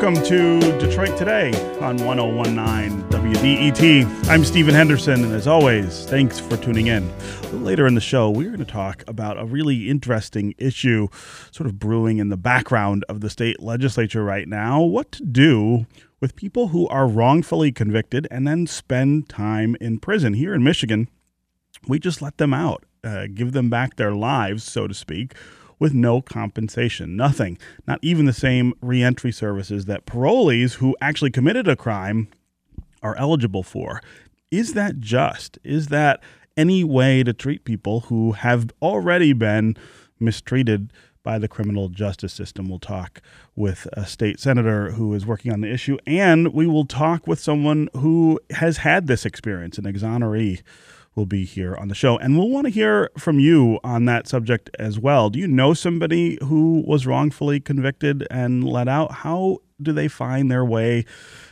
Welcome to Detroit Today on 1019 WDET. I'm Stephen Henderson, and as always, thanks for tuning in. Later in the show, we're going to talk about a really interesting issue sort of brewing in the background of the state legislature right now what to do with people who are wrongfully convicted and then spend time in prison. Here in Michigan, we just let them out, uh, give them back their lives, so to speak with no compensation. Nothing. Not even the same reentry services that parolees who actually committed a crime are eligible for. Is that just? Is that any way to treat people who have already been mistreated by the criminal justice system? We'll talk with a state senator who is working on the issue, and we will talk with someone who has had this experience, an exoneree will be here on the show. And we'll want to hear from you on that subject as well. Do you know somebody who was wrongfully convicted and let out? How do they find their way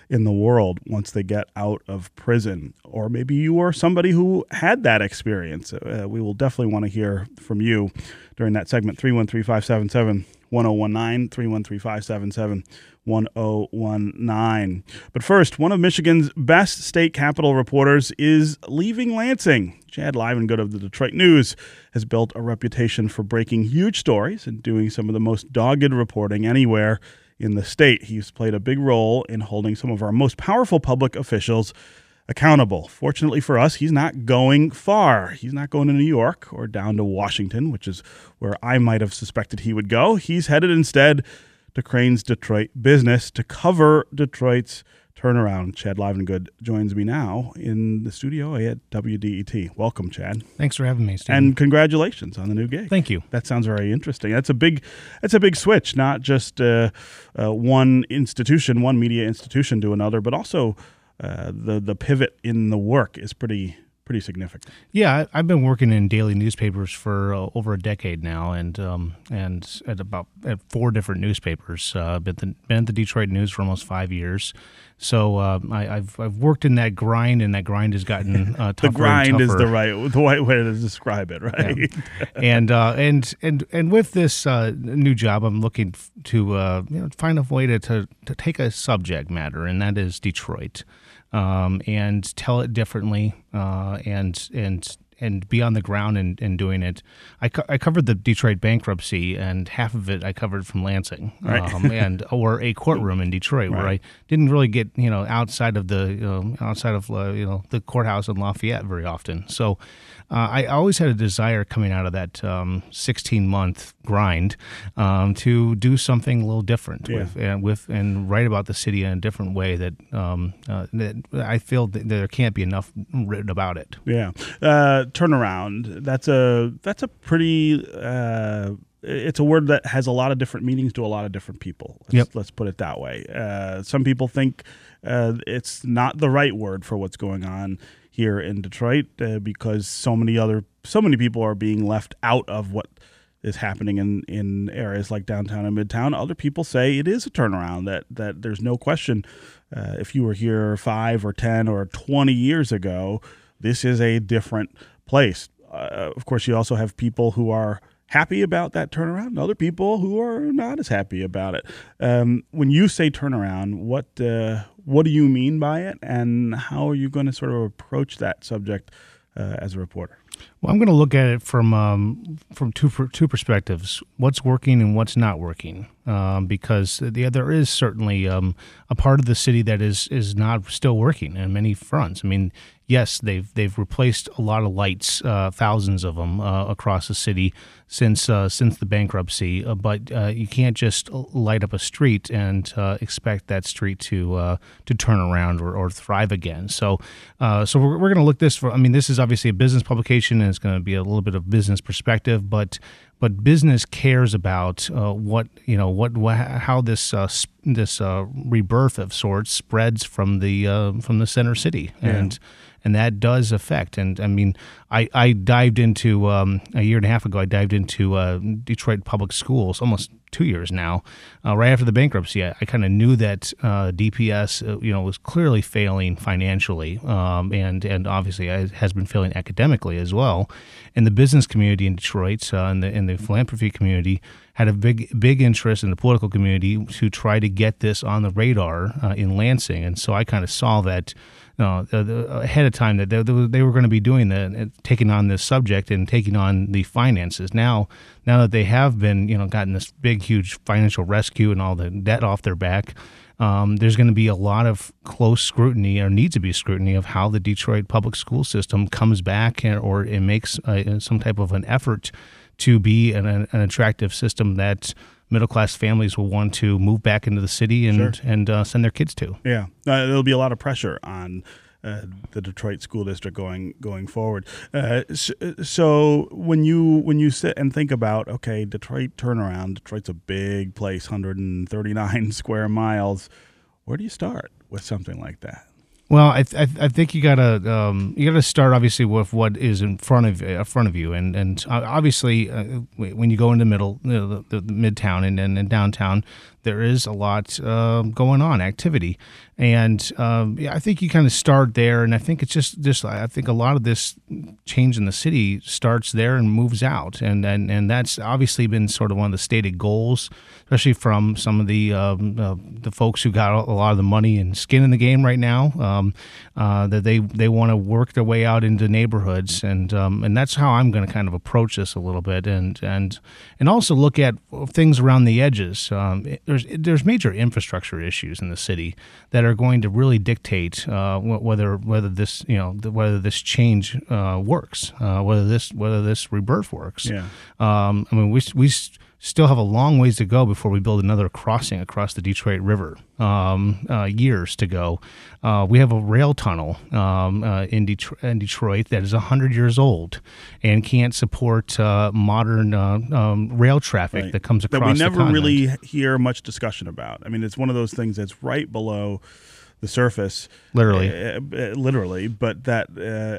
in the world once they get out of prison? Or maybe you are somebody who had that experience. Uh, we will definitely want to hear from you during that segment 313 577 1019 313 577 1019. But first, one of Michigan's best state capitol reporters is leaving Lansing. Chad Livengood of the Detroit News has built a reputation for breaking huge stories and doing some of the most dogged reporting anywhere in the state. He's played a big role in holding some of our most powerful public officials accountable. Fortunately for us, he's not going far. He's not going to New York or down to Washington, which is where I might have suspected he would go. He's headed instead to Crain's Detroit business to cover Detroit's turnaround. Chad Livengood joins me now in the studio at WDET. Welcome, Chad. Thanks for having me, Steve. And congratulations on the new gig. Thank you. That sounds very interesting. That's a big, that's a big switch. Not just uh, uh, one institution, one media institution to another, but also uh, the the pivot in the work is pretty pretty significant. Yeah, I've been working in daily newspapers for uh, over a decade now, and um, and at about at four different newspapers. Uh, been, the, been at the Detroit News for almost five years. So uh, I, have I've worked in that grind, and that grind has gotten uh, tougher. the grind is the right the right way to describe it, right? Yeah. and uh, and and and with this uh, new job, I'm looking to uh, you know, find a way to, to to take a subject matter, and that is Detroit um, and tell it differently uh, and and and be on the ground and, and doing it. I, co- I covered the Detroit bankruptcy, and half of it I covered from Lansing, right. um, and or a courtroom in Detroit right. where I didn't really get you know outside of the you know, outside of uh, you know the courthouse in Lafayette very often. So uh, I always had a desire coming out of that um, 16 month grind um, to do something a little different yeah. with and with and write about the city in a different way that, um, uh, that I feel that there can't be enough written about it. Yeah, uh, turnaround. That's a that's a pretty. Uh, it's a word that has a lot of different meanings to a lot of different people. Let's, yep. let's put it that way. Uh, some people think uh, it's not the right word for what's going on here in Detroit uh, because so many other so many people are being left out of what is happening in, in areas like downtown and midtown. Other people say it is a turnaround that that there's no question. Uh, if you were here five or ten or twenty years ago, this is a different place. Uh, of course, you also have people who are happy about that turnaround, and other people who are not as happy about it. Um, when you say turnaround, what uh, what do you mean by it, and how are you going to sort of approach that subject uh, as a reporter? Well, I'm going to look at it from um, from two two perspectives: what's working and what's not working. Um, because the, there is certainly um, a part of the city that is is not still working in many fronts. I mean, yes, they've they've replaced a lot of lights, uh, thousands of them uh, across the city since uh, since the bankruptcy. Uh, but uh, you can't just light up a street and uh, expect that street to to turn around or, or thrive again. So so we're, we're going to look this for. I mean, this is obviously a business publication and it's going to be a little bit of business perspective, but but business cares about uh, what you know what, what how this uh, this uh, rebirth of sorts spreads from the from the center city yeah. and and that does affect. And I mean, I, I dived into um, a year and a half ago. I dived into uh, Detroit public schools almost two years now, uh, right after the bankruptcy. I, I kind of knew that uh, DPS, uh, you know, was clearly failing financially, um, and and obviously has been failing academically as well. And the business community in Detroit uh, and the in the philanthropy community had a big big interest in the political community to try to get this on the radar uh, in Lansing, and so I kind of saw that uh, ahead of time that they, they were going to be doing uh, taking on this subject and taking on the finances. Now, now that they have been, you know, gotten this big, huge financial rescue and all the debt off their back, um, there's going to be a lot of close scrutiny, or needs to be scrutiny, of how the Detroit public school system comes back, and, or it makes uh, some type of an effort to be an, an attractive system that middle class families will want to move back into the city and sure. and uh, send their kids to. Yeah, uh, there'll be a lot of pressure on. Uh, the Detroit school district going going forward. Uh, so, so, when you when you sit and think about okay, Detroit turnaround. Detroit's a big place, 139 square miles. Where do you start with something like that? Well, I, th- I think you gotta um, you gotta start obviously with what is in front of uh, front of you, and and uh, obviously uh, when you go into middle you know, the, the, midtown and, and, and downtown, there is a lot uh, going on, activity, and um, yeah, I think you kind of start there, and I think it's just just I think a lot of this change in the city starts there and moves out, and and and that's obviously been sort of one of the stated goals, especially from some of the um, uh, the folks who got a lot of the money and skin in the game right now, um, uh, that they they want to work their way out into neighborhoods, and um, and that's how I'm going to kind of approach this a little bit, and and and also look at things around the edges. Um, there's there's major infrastructure issues in the city that are going to really dictate uh, whether whether this you know whether this change uh, works, uh, whether this whether this rebirth works. Yeah. Um, I mean, we we still have a long ways to go before we build another crossing across the Detroit River. Um, uh, years to go. Uh, we have a rail tunnel um, uh, in, Detroit, in, Detroit, that is 100 years old and can't support uh, modern uh, um, rail traffic right. that comes across. That we never really hear much discussion about. I mean, it's one of those things that's right below the surface, literally, uh, literally. But that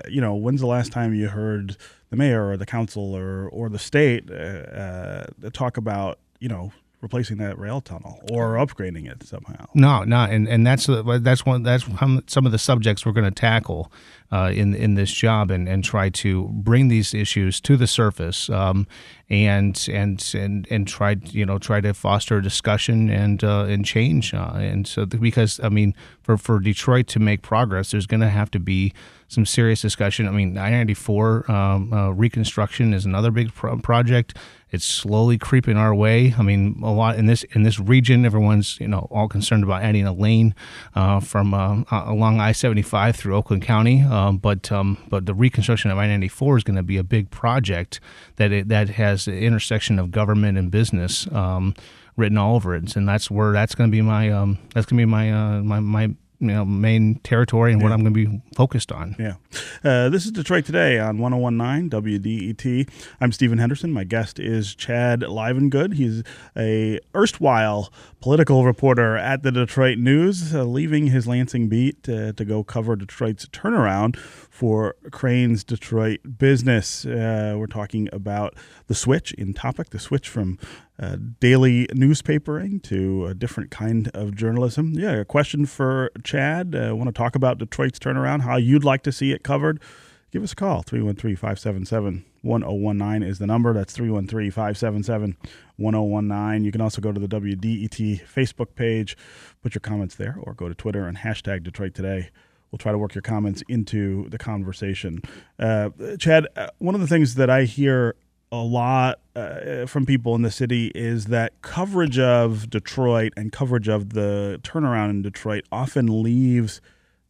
you know, when's the last time you heard? the mayor or the council or or the state uh, uh, talk about you know replacing that rail tunnel or upgrading it somehow. No, no, and and that's that's one that's some of the subjects we're going to tackle uh, in in this job and, and try to bring these issues to the surface um, and and and and try you know try to foster discussion and uh, and change uh, and so because I mean for for Detroit to make progress, there's going to have to be some serious discussion. I mean, I ninety four um, uh, reconstruction is another big pro- project. It's slowly creeping our way. I mean, a lot in this in this region, everyone's you know all concerned about adding a lane uh, from uh, along I seventy five through Oakland County. Um, but um, but the reconstruction of I ninety four is going to be a big project that it, that has the intersection of government and business um, written all over it, and that's where that's going to be my um, that's going to be my uh, my my you know main territory and yeah. what I'm going to be focused on. Yeah, uh, this is Detroit today on 101.9 WDET. I'm Stephen Henderson. My guest is Chad Livengood. He's a erstwhile political reporter at the Detroit News, uh, leaving his Lansing beat uh, to go cover Detroit's turnaround for Crain's Detroit business. Uh, we're talking about the switch in topic, the switch from uh, daily newspapering to a different kind of journalism. Yeah, a question for Chad. I uh, want to talk about Detroit's turnaround, how you'd like to see it covered. Give us a call. 313 577 1019 is the number. That's 313 577 1019. You can also go to the WDET Facebook page, put your comments there, or go to Twitter and hashtag Detroit Today. We'll try to work your comments into the conversation. Uh, Chad, uh, one of the things that I hear a lot uh, from people in the city is that coverage of Detroit and coverage of the turnaround in Detroit often leaves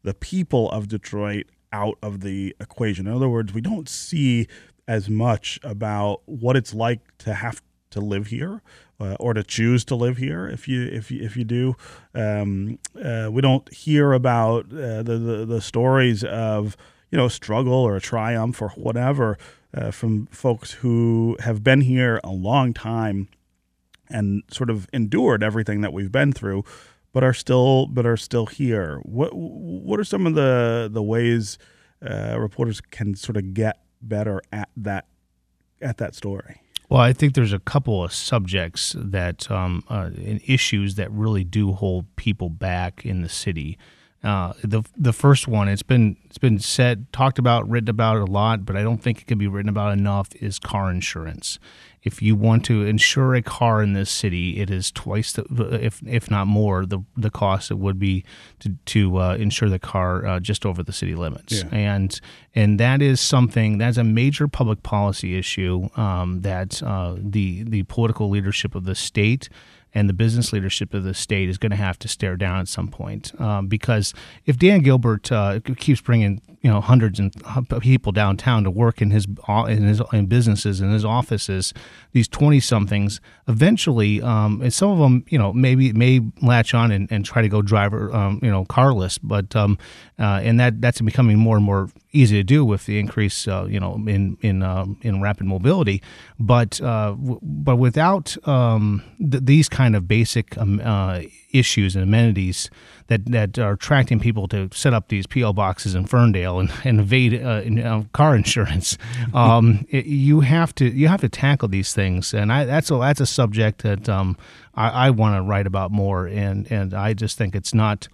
the people of Detroit out of the equation. In other words, we don't see as much about what it's like to have to live here uh, or to choose to live here. If you if you, if you do, um, uh, we don't hear about uh, the, the the stories of you know struggle or triumph or whatever uh, from folks who have been here a long time and sort of endured everything that we've been through, but are still but are still here. What what are some of the the ways uh, reporters can sort of get better at that at that story? Well, I think there's a couple of subjects that um, uh, and issues that really do hold people back in the city. Uh, the the first one, it's been it's been said, talked about, written about a lot, but I don't think it can be written about enough. Is car insurance? If you want to insure a car in this city, it is twice, the, if if not more, the the cost it would be to to uh, insure the car uh, just over the city limits, Yeah. and and that is something that's a major public policy issue um, that uh, the the political leadership of the state and the business leadership of the state is going to have to stare down at some point. Um, because if Dan Gilbert uh, keeps bringing you know hundreds and hu- people downtown to work in his in his in businesses in his offices, these twenty somethings eventually, um, and some of them you know maybe may latch on and, and try to go driver um, you know carless, but um, uh, and that that's becoming more and more easy to do with the increase uh, you know in in um, in rapid mobility, but uh, w- but without um, th- these kind of basic um, uh, issues and amenities that that are attracting people to set up these PO boxes in Ferndale and, and evade uh, in, uh, car insurance, um, it, you have to you have to tackle these things, and I, that's a that's a subject that um, I, I want to write about more, and and I just think it's not.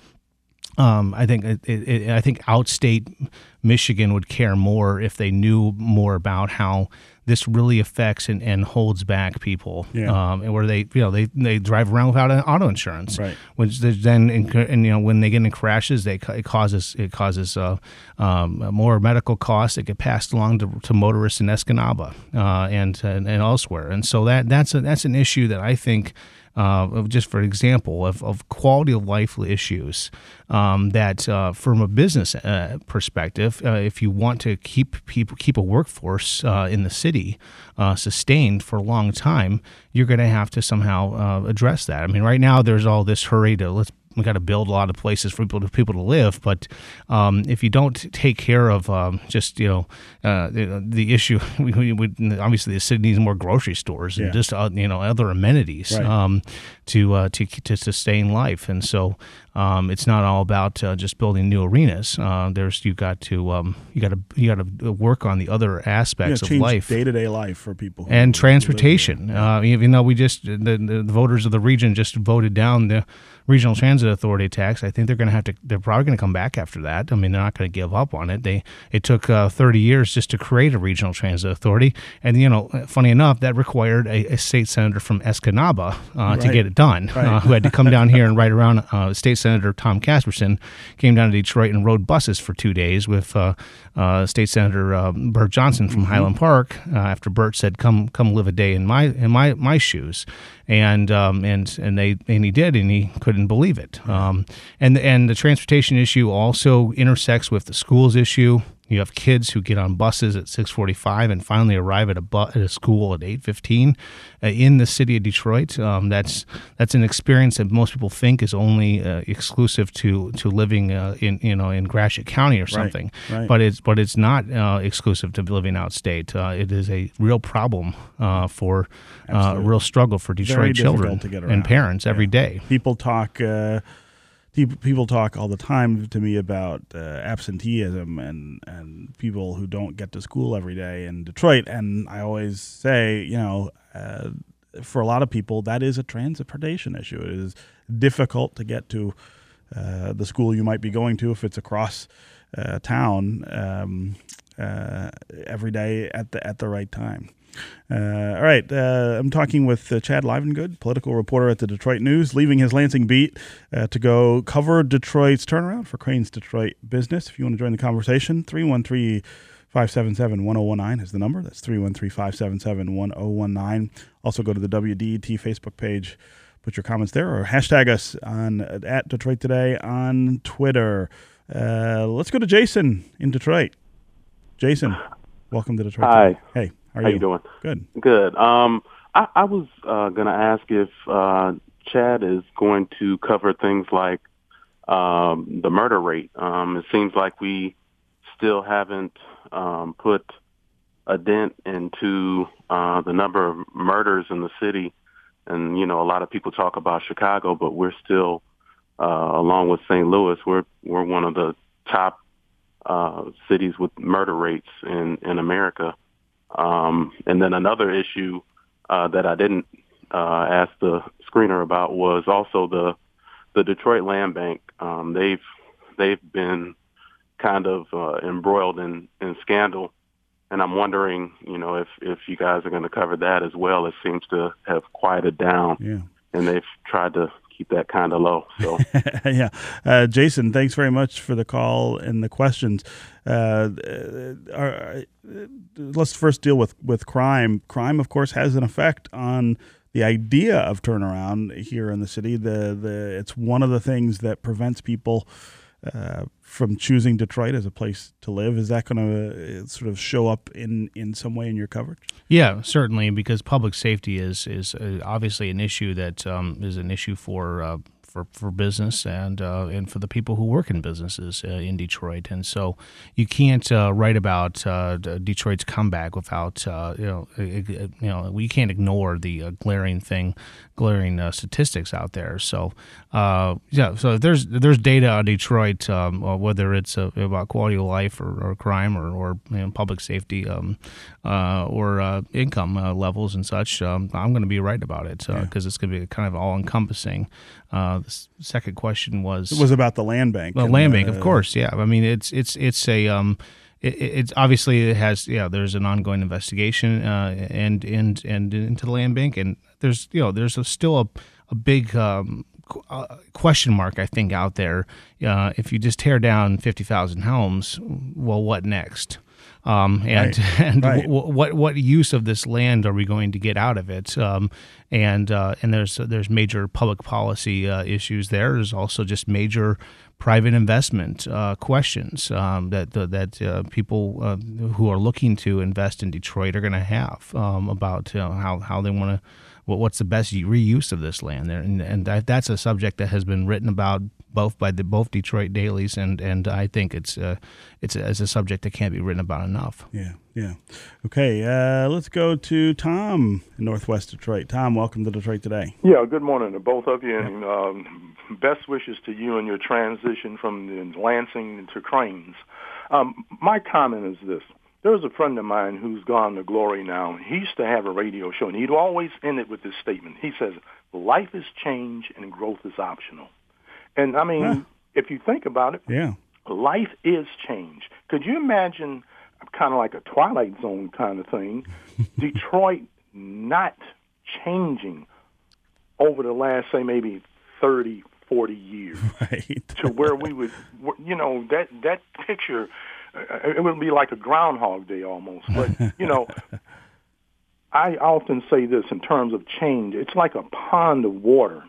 Um, I think it, it, I think outstate Michigan would care more if they knew more about how this really affects and, and holds back people. Yeah. Um, and where they you know they, they drive around without an auto insurance, Right. Which there's then in, and you know when they get in crashes, they it causes it causes uh, um, more medical costs that get passed along to, to motorists in Escanaba uh, and, and and elsewhere. And so that that's a, that's an issue that I think uh, just for example of, of quality of life issues um, that uh, from a business uh, perspective uh, if you want to keep people keep a workforce uh, in the city uh, sustained for a long time you're going to have to somehow address that. I mean right now there's all this hurry to let's we got to build a lot of places for people to people to live. But um, if you don't take care of um, just you know uh, the, the issue, we, we, we, obviously the city needs more grocery stores and Yeah. just uh, you know other amenities Right. um, to uh, to to sustain life. And so um, it's not all about uh, just building new arenas. Uh, there's you got to um, you got to you got to work on the other Yeah, aspects of life day to day life for people who and transportation. Uh, even though we just the, the, voters of the region just voted down the regional transit authority tax, I think they're going to have to. They're probably going to come back after that. I mean, they're not going to give up on it. They it took uh, thirty years just to create a regional transit authority, and you know, funny enough, that required a, a state senator from Escanaba uh, to get it done, Right. uh, who had to come down here and ride around. Uh, State Senator Tom Casperson came down to Detroit and rode buses for two days with uh, uh, State Senator uh, Bert Johnson from Highland Park. Uh, after Bert said, "Come, come live a day in my in my my shoes," and um, and and they and he did, and he couldn't believe it. Um, and and the transportation issue also intersects with the schools issue. You have kids who get on buses at 6:45 and finally arrive at a bu- at a school at 8:15 uh, in the city of Detroit. Um, that's that's an experience that most people think is only uh, exclusive to to living uh, in you know in Gratiot County or something, right. but it's but it's not uh, exclusive to living outstate. Uh, it is a real problem uh, for uh, a real struggle for Detroit difficult children and parents every day. people talk uh, people talk all the time to me about uh, absenteeism and and people who don't get to school every day in Detroit and I always say you know uh, for a lot of people that is a transportation issue it is difficult to get to uh, the school you might be going to if it's across uh, town um, uh, every day at the at the right time. Uh, all right, uh, I'm talking with uh, Chad Livengood, political reporter at the Detroit News, leaving his Lansing beat uh, to go cover Detroit's turnaround for Crain's Detroit business. If you want to join the conversation, 313 577 1019 is the number. That's 313 577 1019. Also, go to the WDET Facebook page, put your comments there, or hashtag us on at Detroit Today on Twitter. Uh, let's go to Jason in Detroit. Jason, welcome to Detroit. Hi. Today. Hey, how are How you? you doing? Good. Good. Um, I, I was uh, going to ask if uh, Chad is going to cover things like um, the murder rate. Um, it seems like we still haven't um, put a dent into uh, the number of murders in the city. And you know, a lot of people talk about Chicago, but we're still, uh, along with St. Louis, we're we're one of the top uh, cities with murder rates in in America. Um, and then another issue uh, that I didn't uh, ask the screener about was also the the Detroit Land Bank. Um, they've they've been kind of uh, embroiled in, in scandal, and I'm wondering, you know, if if you guys are going to cover that as well. It seems to have quieted down, yeah. and they've tried to keep that kind of low. So, yeah, uh, Jason, thanks very much for the call and the questions. Uh, uh, let's first deal with with crime. Crime, of course, has an effect on the idea of turnaround here in the city. The the it's one of the things that prevents people. Uh, from choosing Detroit as a place to live, is that going to uh, sort of show up in, in some way in your coverage? Yeah, certainly, because public safety is is uh, obviously an issue that um, is an issue for uh, for, for business and uh, and for the people who work in businesses uh, in Detroit. And so you can't uh, write about uh, Detroit's comeback without uh, you know you know you can't ignore the uh, glaring thing, glaring statistics out there. So yeah, so there's there's data on Detroit, um, whether it's about quality of life or, or crime or, or you know, public safety um, or income levels and such. Um, I'm going to be right about it because yeah. it's going to be kind of all encompassing. Uh, the second question was it was about the land bank. The land bank, of course. Yeah, I mean it's it's it's a um, it, it's obviously it has yeah. There's an ongoing investigation uh, and and and into the land bank, and there's you know there's a, still a a big um, uh, question mark I think out there. Uh, if you just tear down fifty thousand homes, well, what next? Um, and right. and right. W- what what use of this land are we going to get out of it? Um, and uh, and there's there's major public policy uh, issues there. There's also just major private investment uh, questions um, that that uh, people uh, who are looking to invest in Detroit are going to have um, about how how they want to what's the best reuse of this land there, and, and that, that's a subject that has been written about both by the both Detroit dailies, and and I think it's uh, it's, a, it's a subject that can't be written about enough. Yeah, yeah. Okay, uh, let's go to Tom in Northwest Detroit. Tom, welcome to Detroit today. Yeah, good morning to both of you, and um, best wishes to you and your transition from Lansing to Crain's. Um, my comment is this. There's a friend of mine who's gone to glory now. He used to have a radio show, and he'd always end it with this statement. He says, life is change and growth is optional. And I mean, huh. if you think about it, yeah, life is change. Could you imagine kind of like a Twilight Zone kind of thing, Detroit not changing over the last, say, maybe 30, 40 years right. to where we would, you know, that, that picture – it would be like a Groundhog Day almost. But you know, I often say this in terms of change. It's like a pond of water.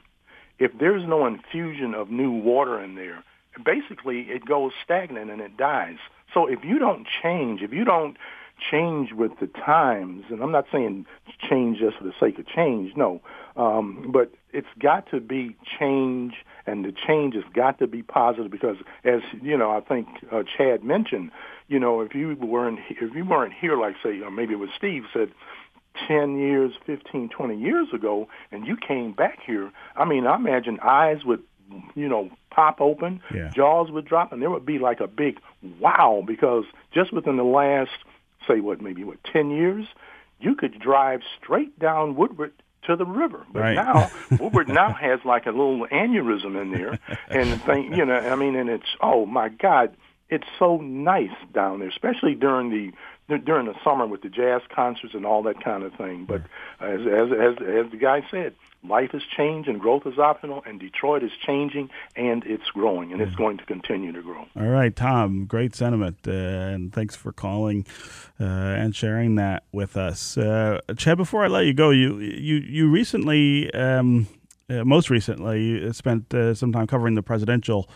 If there's no infusion of new water in there, basically it goes stagnant and it dies. So if you don't change, if you don't change with the times, and I'm not saying change just for the sake of change, no, um, but it's got to be change and the change has got to be positive because, as you know, I think uh, Chad mentioned, you know, if you weren't if you weren't here, like say, or maybe it was Steve said, 10 years, 15, 20 years ago, and you came back here, I mean, I imagine eyes would, you know, pop open, yeah. jaws would drop, and there would be like a big wow because just within the last, say, what, maybe, what, 10 years, you could drive straight down Woodward to the river. But right. now Woodward now has like a little aneurysm in there, and the thing, you know, I mean, and it's oh my God, it's so nice down there, especially during the during the summer with the jazz concerts and all that kind of thing. But as as as, as the guy said, life is changed and growth is optional, and Detroit is changing and it's growing, and it's going to continue to grow. All right, Tom, great sentiment, uh, and thanks for calling uh, and sharing that with us. Uh, Chad, before I let you go, you you you recently, um, uh, most recently, spent uh, some time covering the presidential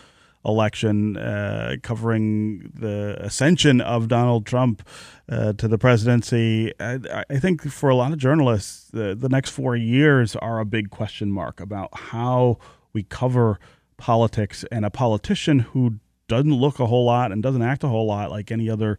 election, uh, covering the ascension of Donald Trump uh, to the presidency. I, I, think for a lot of journalists, the, the next four years are a big question mark about how we cover politics and a politician who doesn't look a whole lot and doesn't act a whole lot like any other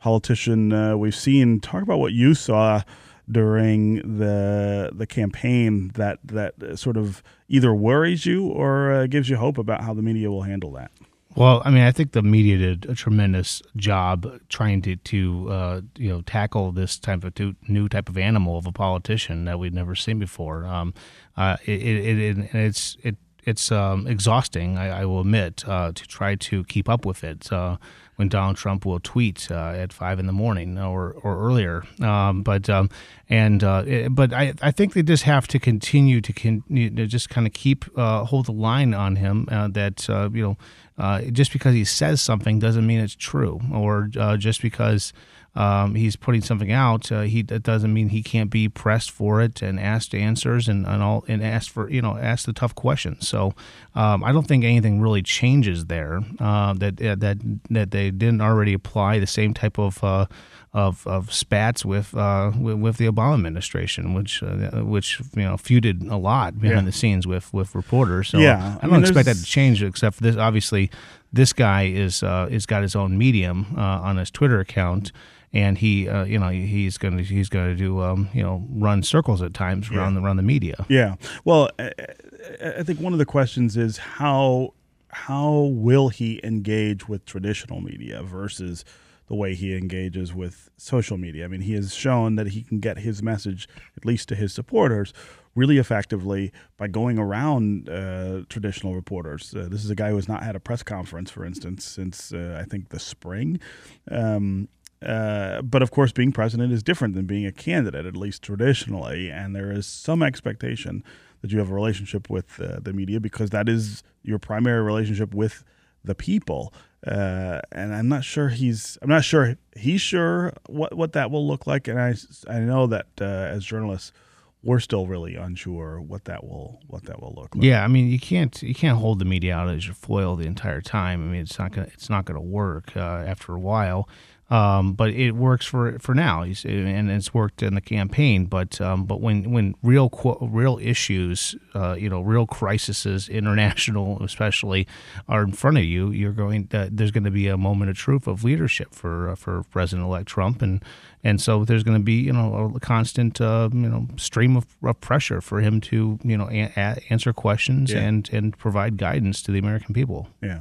politician uh, we've seen. Talk about what you saw during the the campaign that that sort of either worries you or uh, gives you hope about how the media will handle that? Well, I mean, I think the media did a tremendous job trying to to uh, you know tackle this type of new type of animal of a politician that we'd never seen before. Um, uh, it, it, it, it's it it's um, exhausting, I, I, will admit, uh, to try to keep up with it uh, when Donald Trump will tweet uh, at five in the morning or or earlier. Um, but um, and uh, it, but I, I think they just have to continue to, to just kind of keep uh, hold the line on him uh, that you know uh, just because he says something doesn't mean it's true, or uh, just because um, he's putting something out, uh, he that doesn't mean he can't be pressed for it and asked answers and, and all and asked for you know asked the tough questions. So um, I don't think anything really changes there. Uh, that that that they didn't already apply the same type of uh, of, of spats with, uh, with, with the Obama administration, which uh, which you know feuded a lot behind yeah. the scenes with with reporters. So yeah, I, I don't mean, expect that to change, except for this. Obviously, this guy is uh, is got his own medium uh, on his Twitter account. And he, uh, you know, he's gonna he's gonna do, um, you know, run circles at times around yeah. the around the media. Yeah. Well, I think one of the questions is how how will he engage with traditional media versus the way he engages with social media. I mean, he has shown that he can get his message, at least to his supporters, really effectively by going around uh, traditional reporters. Uh, this is a guy who has not had a press conference, for instance, since uh, I think the spring. Um, uh, but of course, being president is different than being a candidate, at least traditionally. And there is some expectation that you have a relationship with uh, the media because that is your primary relationship with the people. Uh, and I'm not sure he's I'm not sure he's sure what, what that will look like. And I, I know that uh, as journalists, we're still really unsure what that will what that will look like. Yeah, I mean you can't you can't hold the media out as your foil the entire time. I mean it's not gonna it's not gonna work uh, after a while. Um, but it works for for now, and it's worked in the campaign. But um, but when when real real issues, uh, you know, real crises, international especially, are in front of you, you're going. To, there's going to be a moment of truth of leadership for uh, for President-elect Trump, and and so there's going to be you know a constant uh, you know stream of, of, pressure for him to you know a- a- answer questions yeah. and and provide guidance to the American people. Yeah.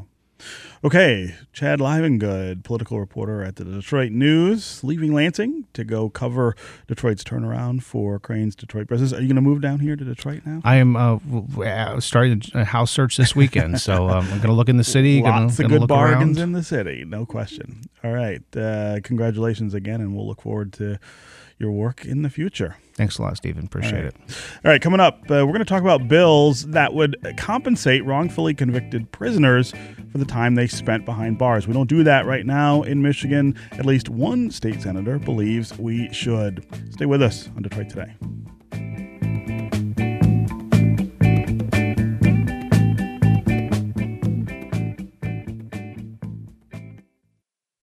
Okay, Chad Livengood, political reporter at the Detroit News, leaving Lansing to go cover Detroit's turnaround for Crain's Detroit business. Are you going to move down here to Detroit now? I am uh, starting a house search this weekend, so um, I'm going to look in the city. Lots gonna, of good bargains around. in the city, no question. All right, uh, congratulations again, and we'll look forward to your work in the future. Thanks a lot, Stephen. Appreciate All right. it. All right, coming up, uh, we're going to talk about bills that would compensate wrongfully convicted prisoners for the time they spent behind bars. We don't do that right now in Michigan. At least one state senator believes we should. Stay with us on Detroit Today.